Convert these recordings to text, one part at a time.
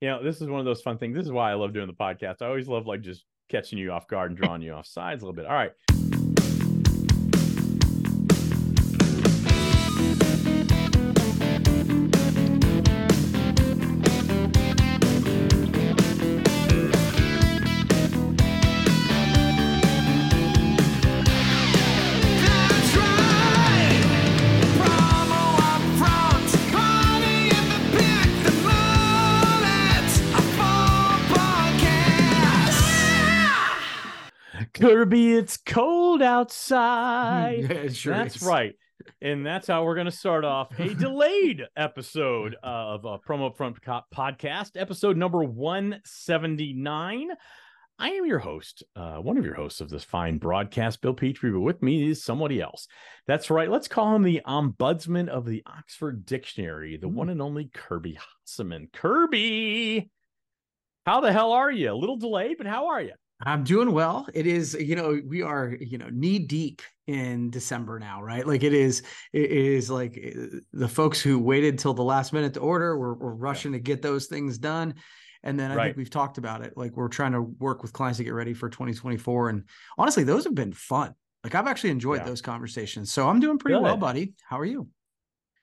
you know, this is one of those fun things. This is why I love doing the podcast. I always love like just catching you off guard and drawing you off sides a little bit. All right. Kirby, it's cold outside. Yeah, it sure that's is. right. And that's how we're going to start off a delayed episode of a Promo Front Podcast, episode number 179. I am your host, uh, one of your hosts of this fine broadcast, Bill Petrie, but with me is somebody else. That's right. Let's call him the ombudsman of the Oxford Dictionary, the one and only Kirby Hasseman. Kirby, how the hell are you? A little delayed, but how are you? I'm doing well. It is, you know, we are, you know, knee deep in December now, right? Like it is, it is like uh, the folks who waited till the last minute to order, we're, we're rushing to get those things done. And then I Right. think we've talked about it. Like we're trying to work with clients to get ready for 2024. And honestly, those have been fun. Like I've actually enjoyed Yeah. those conversations. So I'm doing pretty well, buddy. How are you?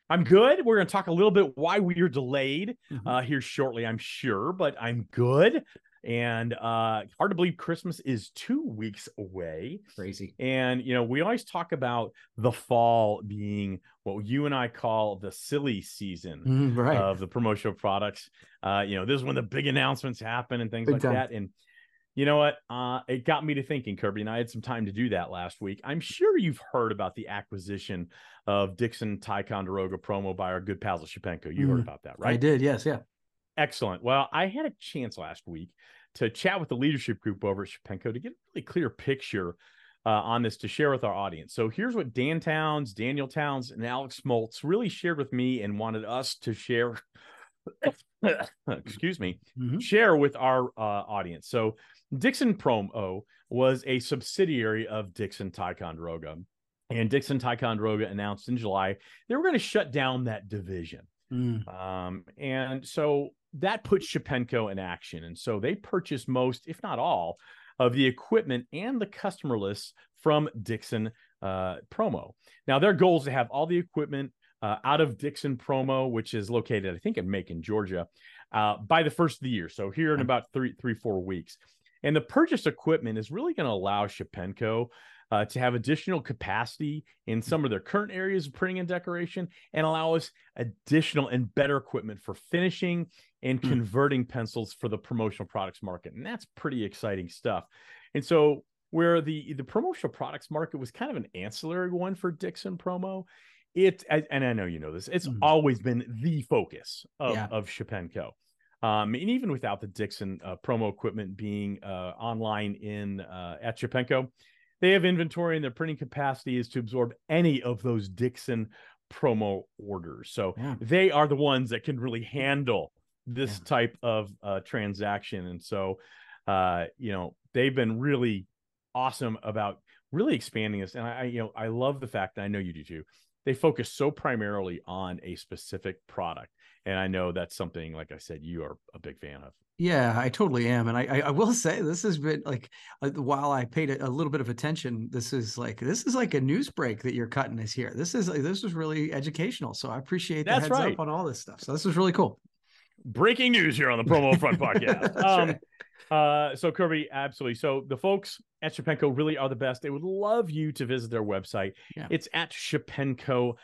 I'm good. We're going to talk a little bit why we're delayed Mhm. uh, here shortly, I'm sure, but I'm good. And uh, hard to believe Christmas is two weeks away. Crazy. And, you know, we always talk about the fall being what you and I call the silly season Mhm, right. of the promotional products. Uh, you know, this is when the big announcements happen and things Big like time. that. And you know what? Uh, it got me to thinking, Kirby, and I had some time to do that last week. I'm sure you've heard about the acquisition of Dixon Ticonderoga promo by our good pals at Shepenco. You heard Mhm. about that, right? I did. Yes. Yeah. Excellent. Well, I had a chance last week to chat with the leadership group over at Shepenco to get a really clear picture uh, on this to share with our audience. So here's what Dan Towns, Daniel Towns, and Alex Smoltz really shared with me and wanted us to share. excuse me, Mhm. share with our uh, audience. So Dixon Promo was a subsidiary of Dixon Ticonderoga. And Dixon Ticonderoga announced in July they were going to shut down that division. Mm. Um, and so that puts Shepenco in action. And so they purchased most, if not all, of the equipment and the customer lists from Dixon uh, Promo. Now, their goal is to have all the equipment uh, out of Dixon Promo, which is located, I think, in Macon, Georgia, uh, by the first of the year. So here in about three, three, four weeks. And the purchased equipment is really going to allow Shepenco uh, to have additional capacity in some of their current areas of printing and decoration and allow us additional and better equipment for finishing and Hmm. converting pencils for the promotional products market. And that's pretty exciting stuff. And so where the the promotional products market was kind of an ancillary one for Dixon promo, it and I know you know this, it's Mhm. always been the focus of, Yeah. of Shepenco. Um, and even without the Dixon uh, promo equipment being uh, online in uh, at Shepenco, they have inventory and their printing capacity is to absorb any of those Dixon promo orders. So Yeah. they are the ones that can really handle this Yeah. type of uh, transaction. And so, uh, you know, they've been really awesome about really expanding this. And I, I, you know, I love the fact that I know you do too. They focus so primarily on a specific product. And I know that's something, like I said, you are a big fan of. Yeah, I totally am, and I I, will say this has been like uh, while I paid a, a little bit of attention, this is like this is like a news break that you're cutting us here. This is this is really educational, so I appreciate the That's heads right. up on all this stuff. So this is really cool. Breaking news here on the promo front podcast. Um, uh, so Kirby, absolutely. So the folks at Shepenco really are the best. They would love you to visit their website. Yeah. It's at shepenco.com.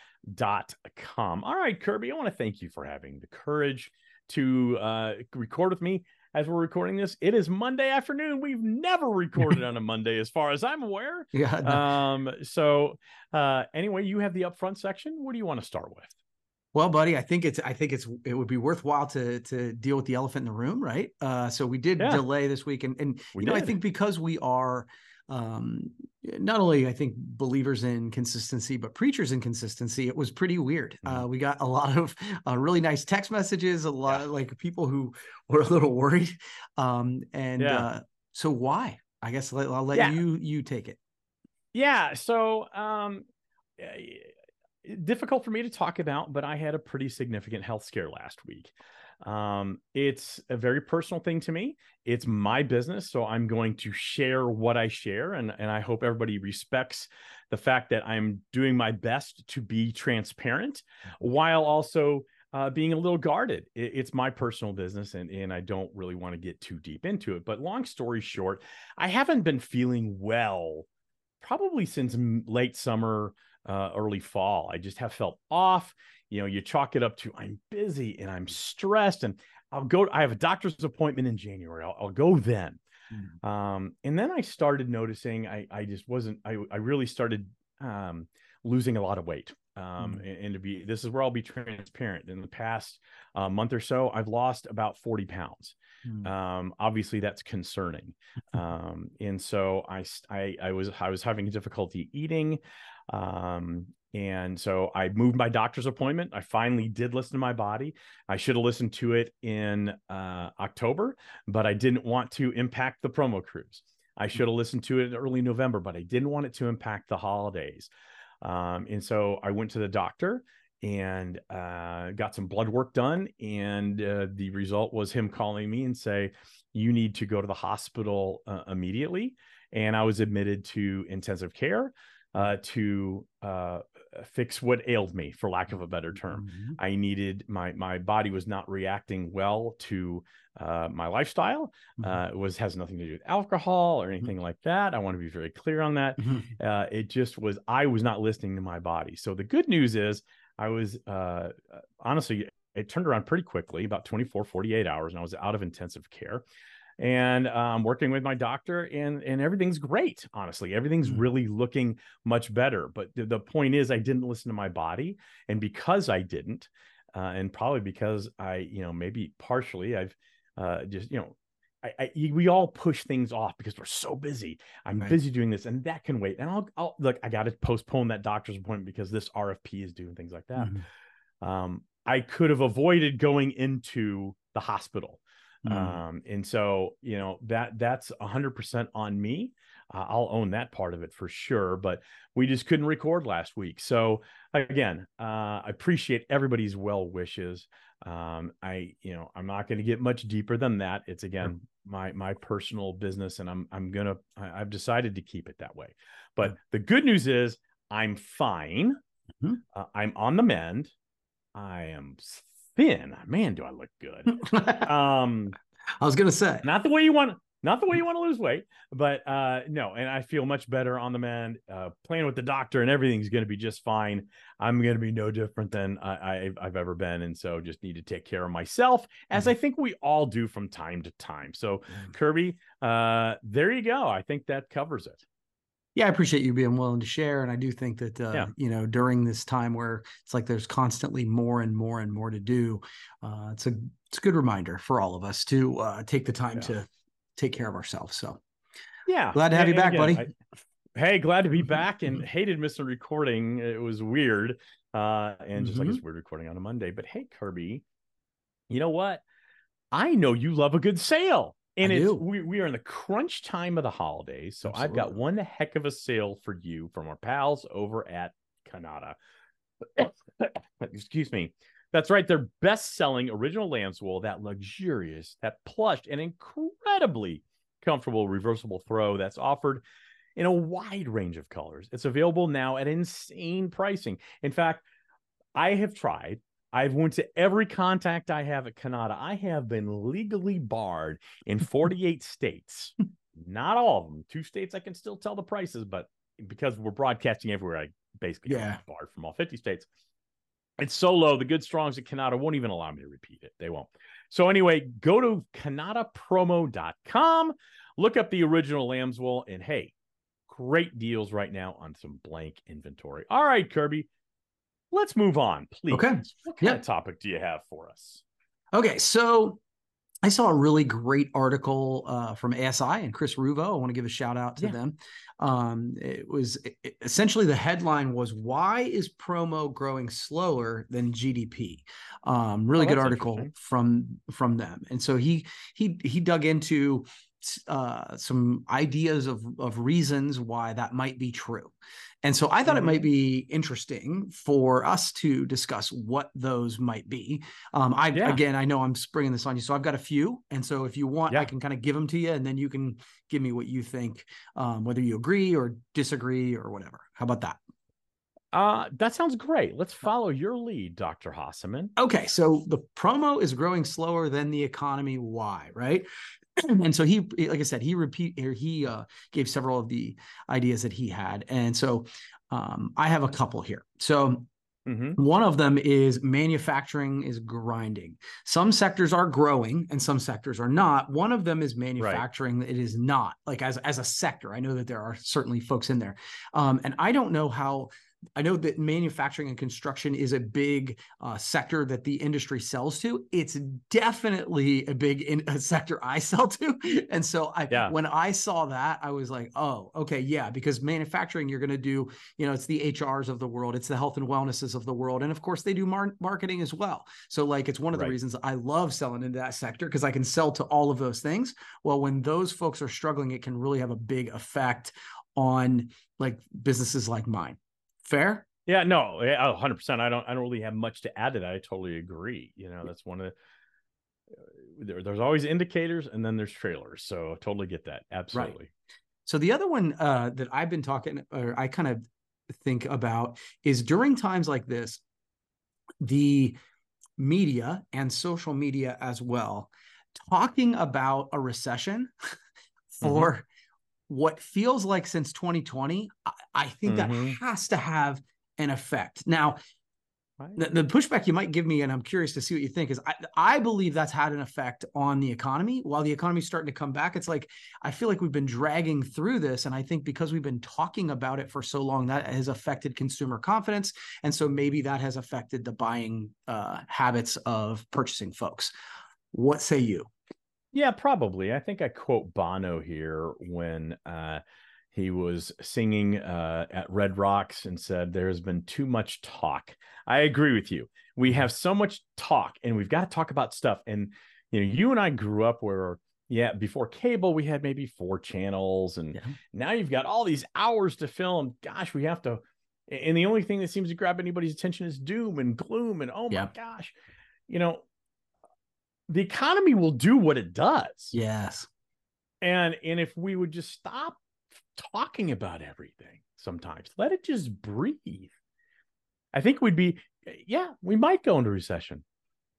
All right, Kirby, I want to thank you for having the courage to uh, record with me as we're recording this. It is Monday afternoon. We've never recorded on a Monday, as far as I'm aware. Yeah, no, Um, so uh, anyway, you have the upfront section. What do you want to start with? Well, buddy, I think it's I think it's it would be worthwhile to to deal with the elephant in the room, right? Uh, so we did Yeah. delay this week, and and We you know I think because we are um not only I think believers in consistency, but preachers in consistency, it was pretty weird. Mhm. Uh, we got a lot of uh, really nice text messages, a lot of like people who were a little worried, um, and Yeah. uh, so why? I guess let, I'll let Yeah. you you take it. Yeah. So, um, difficult for me to talk about, but I had a pretty significant health scare last week. Um, it's a very personal thing to me. It's my business, so I'm going to share what I share, and and I hope everybody respects the fact that I'm doing my best to be transparent, while also uh, being a little guarded. It- it's my personal business, and and I don't really want to get too deep into it. But long story short, I haven't been feeling well probably since late summer, uh, early fall. I just have felt off. You know, you chalk it up to I'm busy and I'm stressed, and I'll go. I have a doctor's appointment in January. I'll, I'll go then. Um, and then I started noticing I I just wasn't. I I really started um, losing a lot of weight. Um, and, and to be this is where I'll be transparent. In the past uh, month or so, I've lost about forty pounds. Mm. um obviously that's concerning. Um and so i i was i was having difficulty eating um and so i moved my doctor's appointment. I finally did listen to my body. I should have listened to it in uh october but i didn't want to impact the promo cruise. I should have listened to it in early november but i didn't want it to impact the holidays um and so i went to the doctor and uh, got some blood work done. And uh, the result was him calling me and say, "You need to go to the hospital uh, immediately." And I was admitted to intensive care uh, to uh, fix what ailed me, for lack of a better term. Mhm. I needed my my body was not reacting well to uh, my lifestyle. Mhm. Uh, it was has nothing to do with alcohol or anything like that. I want to be very clear on that Mhm. uh, it just was i was not listening to my body so the good news is i was uh, uh, honestly it turned around pretty quickly about 24 48 hours and i was out of intensive care and um, working with my doctor and and everything's great honestly everything's Mm. really looking much better but the, the point is i didn't listen to my body and because i didn't uh, and probably because i you know maybe partially i've uh, just you know I, I, we all push things off because we're so busy. I'm Right. busy doing this, and that can wait. And I'll, I'll look. I got to postpone that doctor's appointment because this RFP is doing things like that. Mhm. Um, I could have avoided going into the hospital, Mm. um, and so you know that that's 100 percent on me. Uh, I'll own that part of it for sure. But we just couldn't record last week, so again, uh, I appreciate everybody's well wishes. Um, I, you know, I'm not going to get much deeper than that. It's again my my personal business, and I'm I'm gonna I, I've decided to keep it that way. But the good news is I'm fine. Mhm. Uh, I'm on the mend. I am thin. Man, do I look good. Um, I was gonna say. not the way you want not the way you want to lose weight but uh no and i feel much better on the man. uh playing with the doctor and everything's to be just fine i'm to be no different than I, I i've ever been and so just need to take care of myself as i think we all do from time to time so kirby uh there you go i think that covers it Yeah, I appreciate you being willing to share, and I do think that uh, Yeah. you know during this time where it's like there's constantly more and more and more to do, uh, it's a it's a good reminder for all of us to uh, take the time Yeah. to take care of ourselves. So yeah Glad to have And- you back, buddy. I- hey glad to be back and hated missing recording it was weird uh and just like Mm-hmm. it's weird recording on a monday but hey kirby you know what i know you love a good sale and I it's do. we, we are in the crunch time of the holidays so i've got one heck of a sale for you from our pals over at kanata excuse me that's right their best-selling original lamb's wool that luxurious that plush and incredibly comfortable reversible throw that's offered in a wide range of colors. It's available now at insane pricing. In fact, I have tried. I've went to every contact I have at Kanata. I have been legally barred in 48 states. Not all of them. Two states I can still tell the prices, but because we're broadcasting everywhere, I basically Yeah. barred from all 50 states. It's so low. The good strongs at Kanata won't even allow me to repeat it. They won't. So anyway, go to kanatapromo.com, look up the original Lambswool, and hey, great deals right now on some blank inventory. All right, Kirby, let's move on, please. Okay. What kind Yeah. of topic do you have for us? Okay, so I saw a really great article uh, from ASI and Chris Ruvo. I want to give a shout out to Yeah. them. Um, it was it- essentially the headline was "Why is promo growing slower than GDP?" Um, really Oh, good article from from them. And so he he he dug into uh, some ideas of of reasons why that might be true. And so I thought it might be interesting for us to discuss what those might be. Um, I Yeah. again, I know I'm springing this on you, so I've got a few, and so if you want, I can kind of give them to you, and then you can give me what you think, um, whether you agree or disagree or whatever. How about that? Uh, that sounds great. Let's follow your lead, Dr. Hasseman. Okay, so the promo is growing slower than the economy. Why, right? And so he, like I said, he repeat or he uh, gave several of the ideas that he had, and so um, I have a couple here. So hmm one of them is manufacturing is grinding. Some sectors are growing and some sectors are not. One of them is manufacturing. It is not like as as a sector. I know that there are certainly folks in there, um, and I don't know how. I know that manufacturing and construction is a big uh, sector that the industry sells to. It's definitely a big in, a sector I sell to, and so I Yeah. when I saw that, I was like, oh, okay, yeah, because manufacturing, you're going to do you know it's the hrs of the world it's the health and wellnesses of the world and of course they do mar- marketing as well so like it's one of the Right. reasons i love selling into that sector because i can sell to all of those things well when those folks are struggling it can really have a big effect on like businesses like mine fair Yeah, no, yeah, hundred percent. I don't, I don't really have much to add to that. I totally agree. You know, that's one of the, there, there's always indicators and then there's trailers. So totally get that. Absolutely. So the other one uh, that I've been talking, or I kind of think about, is during times like this, the media and social media as well, talking about a recession for what feels like since 2020. I, I think Mhm. that has to have an effect. Now, Right. the, the pushback you might give me, and I'm curious to see what you think, is I, I believe that's had an effect on the economy. While the economy's starting to come back, it's like I feel like we've been dragging through this. And I think because we've been talking about it for so long, that has affected consumer confidence. And so maybe that has affected the buying uh, habits of purchasing folks. What say you? Yeah, probably. I think I quote Bono here when uh, he was singing uh, at Red Rocks and said, There has been too much talk. I agree with you. We have so much talk and we've got to talk about stuff. And, you know, you and I grew up where, yeah, before cable, we had maybe four channels. And Yeah. now you've got all these hours to film. Gosh, we have to. And the only thing that seems to grab anybody's attention is doom and gloom. And oh my Yeah. gosh, you know, the economy will do what it does. Yes. and and if we would just stop talking about everything sometimes let it just breathe. I think we'd be yeah we might go into recession.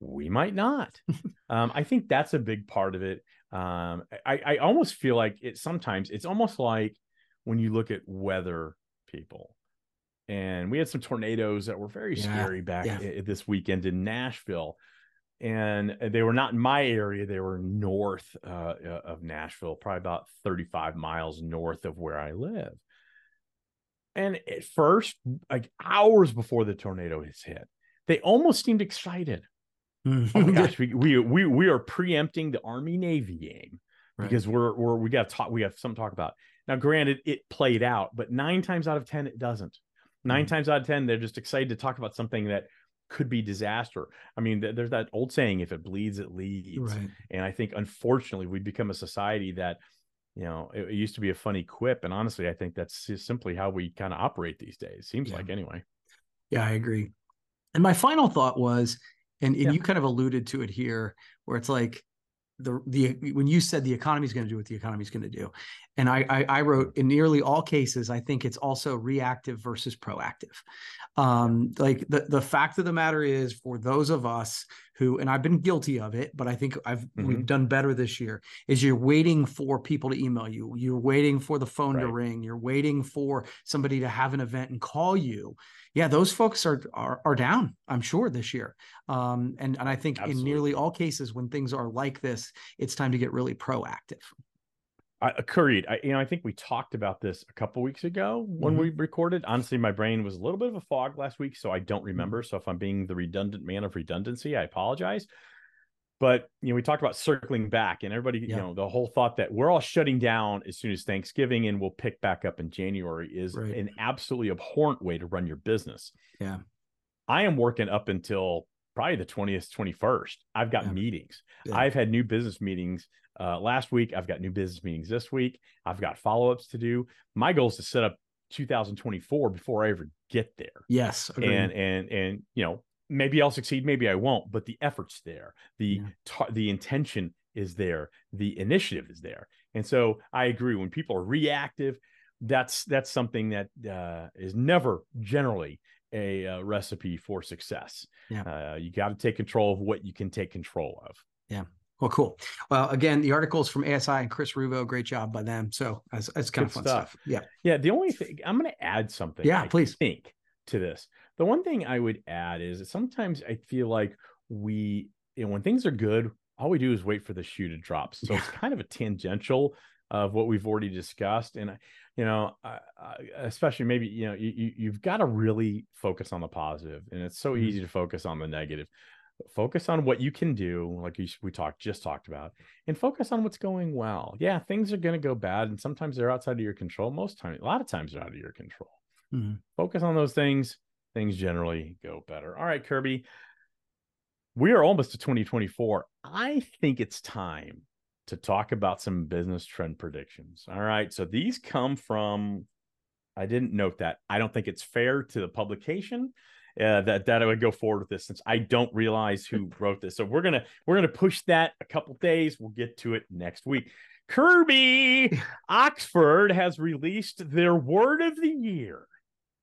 We might not. Um, i think that's a big part of it. Um, I, I almost feel like it sometimes it's almost like when you look at weather people. And we had some tornadoes that were very Yeah, scary back yeah. this weekend in nashville and they were not in my area they were north uh, uh, of nashville probably about 35 miles north of where i live. And at first like hours before the tornado has hit they almost seemed excited. Oh my gosh we, we we we are preempting the army navy game Right. because we're we're we got to talk we have something to talk about. Now granted it played out but nine times out of ten it doesn't. 9 Mhm. times out of ten they're just excited to talk about something that could be disaster i mean th- there's that old saying if it bleeds it leads right. and i think unfortunately we've become a society that you know it, it used to be a funny quip and honestly i think that's simply how we kind of operate these days seems Yeah. like anyway Yeah, I agree. And my final thought was, and, and Yeah. you kind of alluded to it here, where it's like the the when you said the economy is going to do what the economy is going to do, and I, I I wrote in nearly all cases, I think it's also reactive versus proactive. Um, like the the fact of the matter is, for those of us who, and I've been guilty of it, but I think I've we've done better this year. Is you're waiting for people to email you, you're waiting for the phone to ring, you're waiting for somebody to have an event and call you. Yeah those folks are are, are down i'm sure this year. Um and and i think in nearly all cases when things are like this it's time to get really proactive I, agreed. I, you know, I think we talked about this a couple weeks ago when Mhm. we recorded. Honestly, my brain was a little bit of a fog last week, so I Mm-hmm. don't remember. So if I'm being the redundant man of redundancy, I apologize. But you know, we talked about circling back, and everybody, Yeah. you know, the whole thought that we're all shutting down as soon as Thanksgiving and we'll pick back up in January is Right. an absolutely abhorrent way to run your business. Yeah. I am working up until probably the 20th, 21st. I've got Yeah. meetings. Yeah. I've had new business meetings uh, last week. I've got new business meetings this week. I've got follow ups to do. My goal is to set up 2024 before I ever get there. Yes. agreed. And and and you know maybe I'll succeed, maybe I won't, but the effort's there. The Yeah. tar- the intention is there. The initiative is there. And so I agree. When people are reactive, that's that's something that uh, is never generally a uh, recipe for success. Yeah. Uh, you got to take control of what you can take control of. Yeah. Well, cool. Well, again, the articles from ASI and Chris Ruvo, great job by them. So that's kind of fun stuff. stuff. Yeah. Yeah. The only thing I'm going to add something. Yeah, I please. think to this. The one thing I would add is that sometimes I feel like we, you know, when things are good, all we do is wait for the shoe to drop. So it's kind of a tangential of what we've already discussed. And you know, I, I, especially maybe you know, you, you you've got to really focus on the positive, and it's so Mhm. easy to focus on the negative. Focus on what you can do, like we, we talked just talked about, and focus on what's going well. Yeah, things are going to go bad, and sometimes they're outside of your control. Most times, a lot of times, they're out of your control. Mhm. Focus on those things. Things generally go better. All right, Kirby. We are almost to 2024. I think it's time to talk about some business trend predictions. All right. So these come from, I didn't note that. I don't think it's fair to the publication uh, that that I would go forward with this since I don't realize who wrote this. So we're gonna we're gonna push that a couple days. We'll get to it next week. Kirby Oxford has released their word of the year.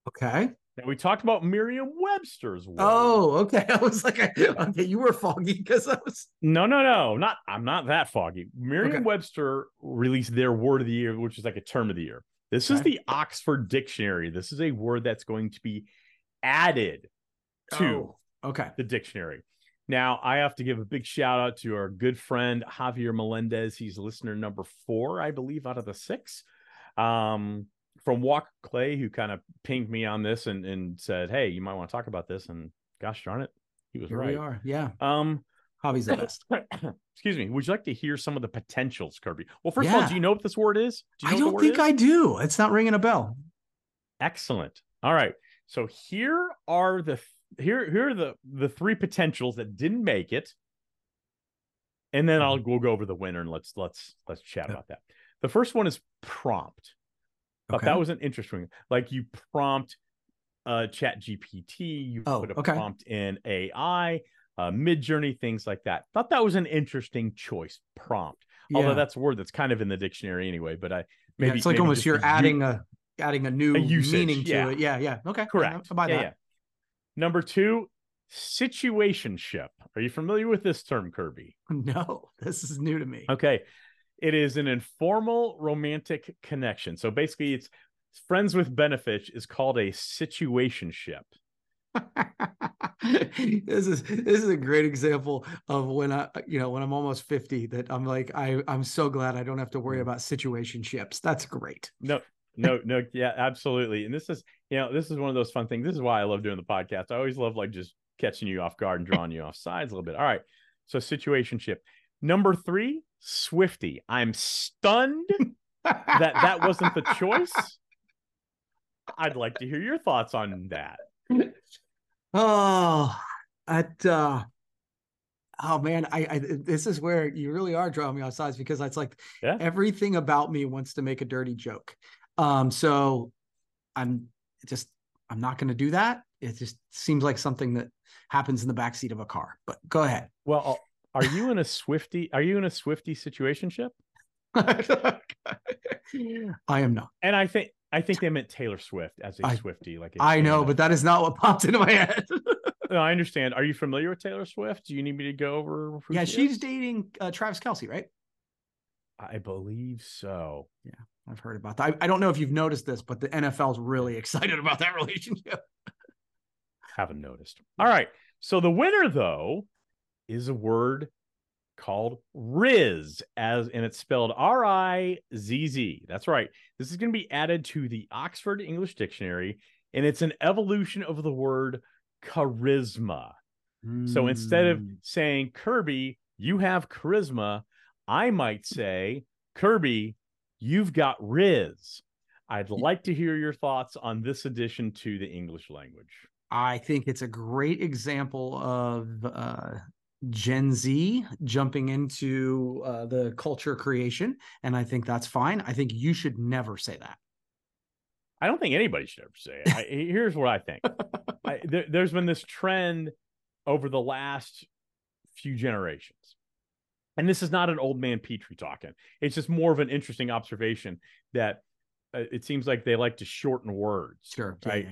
Okay. Now we talked about Merriam-Webster's word. Oh, okay. I was like, okay, you were foggy because I was. No, no, no, not I'm not that foggy. Merriam-Webster released their word of the year, which is like a term of the year. This is the Oxford Dictionary. This is a word that's going to be added to Oh, okay. the dictionary. Now, I have to give a big shout out to our good friend Javier Melendez. He's listener number four, I believe, out of the six. Um, from Walk Clay, who kind of pinged me on this and, and said, Hey, you might want to talk about this. And gosh darn it, he was Here right. we are. Yeah. Um, Hobby's the best. excuse me. Would you like to hear some of the potentials, Kirby? Well, first of all, do you know what this word is? Do you I don't think word I do. It's not ringing a bell. Excellent. All right. So here are the here here are the the three potentials that didn't make it, and then I'll we'll go over the winner and let's let's let's chat Yeah. about that. The first one is prompt. Okay. that was an interesting. Like you prompt uh Chat GPT, you Oh, put a okay. prompt in AI, uh, Mid Journey, things like that. Thought that was an interesting choice. Prompt. Although that's a word that's kind of in the dictionary anyway. But I Yeah, maybe it's like maybe almost you're adding a adding a new A usage, meaning to yeah. it. Yeah, yeah. Okay. Correct. I buy Yeah, that. yeah. Number two, situationship. Are you familiar with this term, Kirby? No, this is new to me. Okay. It is an informal romantic connection. So basically, it's friends with benefits is called a situationship. this is this is a great example of when I you know when I'm almost 50 that I'm like I I'm so glad I don't have to Mm. worry about situationships. That's great. No, no, no. Yeah, absolutely. And this is, you know, this is one of those fun things. This is why I love doing the podcast. I always love like just catching you off guard and drawing you off sides a little bit. All right. So situationship. Number three, Swiftie. I'm stunned that that wasn't the choice. I'd like to hear your thoughts on that. Oh, at uh oh man, I, I this is where you really are drawing me off sides because it's like Yeah. everything about me wants to make a dirty joke. Um, so I'm just I'm not gonna do that. It just seems like something that happens in the backseat of a car. But go ahead. Well, are you in a Swiftie? Are you in a Swiftie situationship? I am not. And I think I think they meant Taylor Swift as a I- Swiftie. Like a I know, but that is not what popped into my head. No, I understand. Are you familiar with Taylor Swift? Do you need me to go over? yeah, she she's dating uh, Travis Kelce, right? I believe so. Yeah, I've heard about that. I, I don't know if you've noticed this, but the NFL's really excited about that relationship. Haven't noticed. All right. So the winner, though, is a word called Rizz, as and it's spelled R I Z Z. That's right. This is going to be added to the Oxford English Dictionary, and it's an evolution of the word charisma. So instead of Mm. saying Kirby, you have charisma, I might say Kirby, you've got Rizz. I'd like to hear your thoughts on this addition to the English language. I think it's a great example of uh, Gen Z jumping into uh, the culture creation, and I think that's fine. I think you should never say that. I don't think anybody should ever say it. I, here's what I think. I, there, there's been this trend over the last few generations. And this is not an old man Petrie talking. It's just more of an interesting observation that uh, it seems like they like to shorten words. Sure. Right.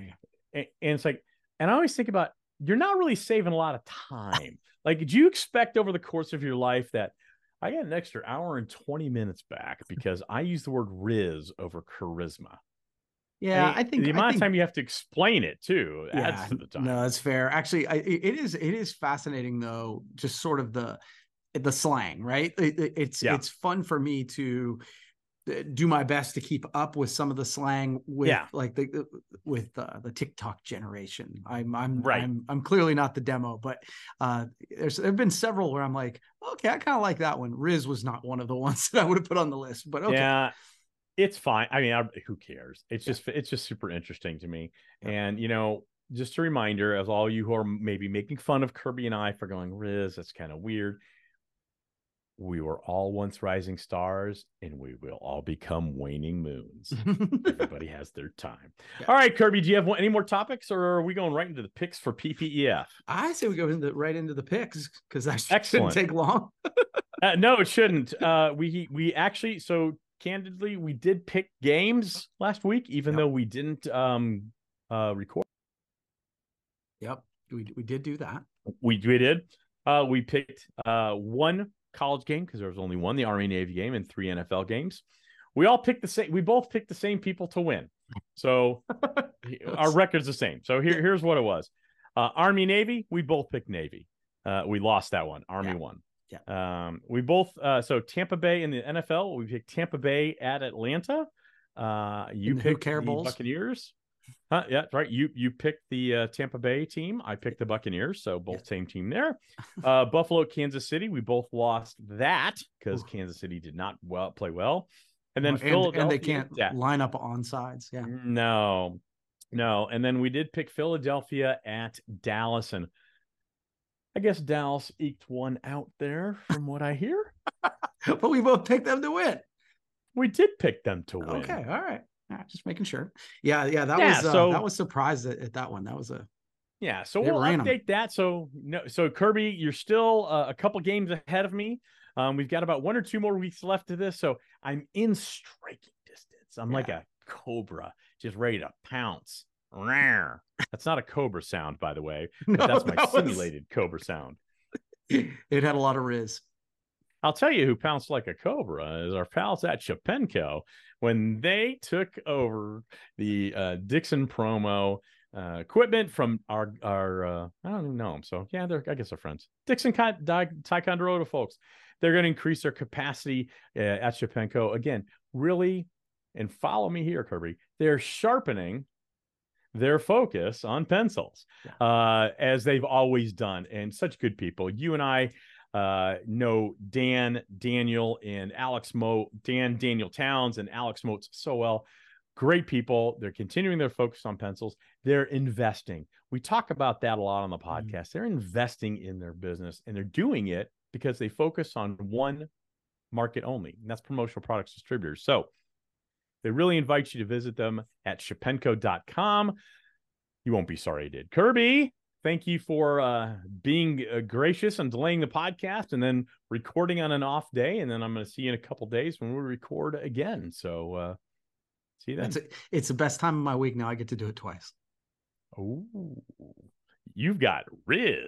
And, and it's like, and I always think about you're not really saving a lot of time. like, do you expect over the course of your life that I got an extra hour and 20 minutes back because I use the word rizz over charisma? Yeah, mean, I think the amount think- of time you have to explain it too adds Yeah, to the time. No, that's fair. Actually, I, it is it is fascinating though, just sort of the the slang, right? It- it- it's Yeah. it's fun for me to do my best to keep up with some of the slang with Yeah. like the with uh, the TikTok generation. I'm I'm Right. I'm I'm clearly not the demo, but uh, there's there've been several where I'm like, okay, I kind of like that one. Rizz was not one of the ones that I would have put on the list, but okay. Yeah, it's fine. I mean, I, who cares? It's Yeah. just it's just super interesting to me. Yeah. And you know, just a reminder, as all you who are maybe making fun of Kirby and I for going Rizz, that's kind of weird. We were all once rising stars, and we will all become waning moons. Everybody has their time. Yeah. All right, Kirby, do you have any more topics, or are we going right into the picks for PPEF? I say we go into right into the picks because that shouldn't take long. Uh, no, it shouldn't. Uh, we we actually so candidly we did pick games last week, even Yep. though we didn't um uh record. Yep, we we did do that. We we did. Uh, we picked uh one college game because there was only one, the Army Navy game, and three NFL games. We all picked the same. We both picked the same people to win. So our record's the same. So here here's what it was. Uh, Army Navy. We both picked Navy. Uh, we lost that one. Army Yeah. won. Yeah. Um, we both uh, so Tampa Bay in the NFL. We picked Tampa Bay at Atlanta. Uh, you picked the Buccaneers. Huh, yeah, that's right. You you picked the uh, Tampa Bay team. I picked the Buccaneers. So both same team there. Uh, Buffalo, Kansas City. We both lost that because Kansas City did not well play well. And then and, Philadelphia. and they can't yeah. line up on sides. Yeah. No, no. And then we did pick Philadelphia at Dallas. And I guess Dallas eked one out there from what I hear. but we both picked them to win. We did pick them to win. Okay. All right. Yeah, just making sure. Yeah, yeah. That Yeah, was uh, so- that was surprised at, at that one. That was a Yeah. So we'll update that. So no, so Kirby, you're still uh, a couple games ahead of me. Um, we've got about one or two more weeks left to this. So I'm in striking distance. I'm like a cobra, just ready to pounce. That's not a cobra sound, by the way. But No, that's my that was- simulated cobra sound. It had a lot of rizz. I'll tell you who pounced like a cobra is our pals at Shepenco when they took over the uh, Dixon promo uh, equipment from our our uh, I don't even know them. So yeah, they're I guess they're friends. Dixon Ticonderoga folks. They're going to increase their capacity uh, at Shepenco again. Really, and follow me here, Kirby. They're sharpening their focus on pencils uh, as they've always done, and such good people. You and I uh, know Dan, Daniel, and Alex Mo, Dan, Daniel Towns, and Alex Motes so well. Great people. They're continuing their focus on pencils. They're investing. We talk about that a lot on the podcast. They're investing in their business and they're doing it because they focus on one market only, and that's promotional products distributors. So they really invite you to visit them at shepenco.com. You won't be sorry you did. Kirby, thank you for uh, being uh, gracious and delaying the podcast and then recording on an off day. And then I'm going to see you in a couple days when we record again. So uh, see you then. It's, it's the best time of my week now. I get to do it twice. Oh, you've got Rizz.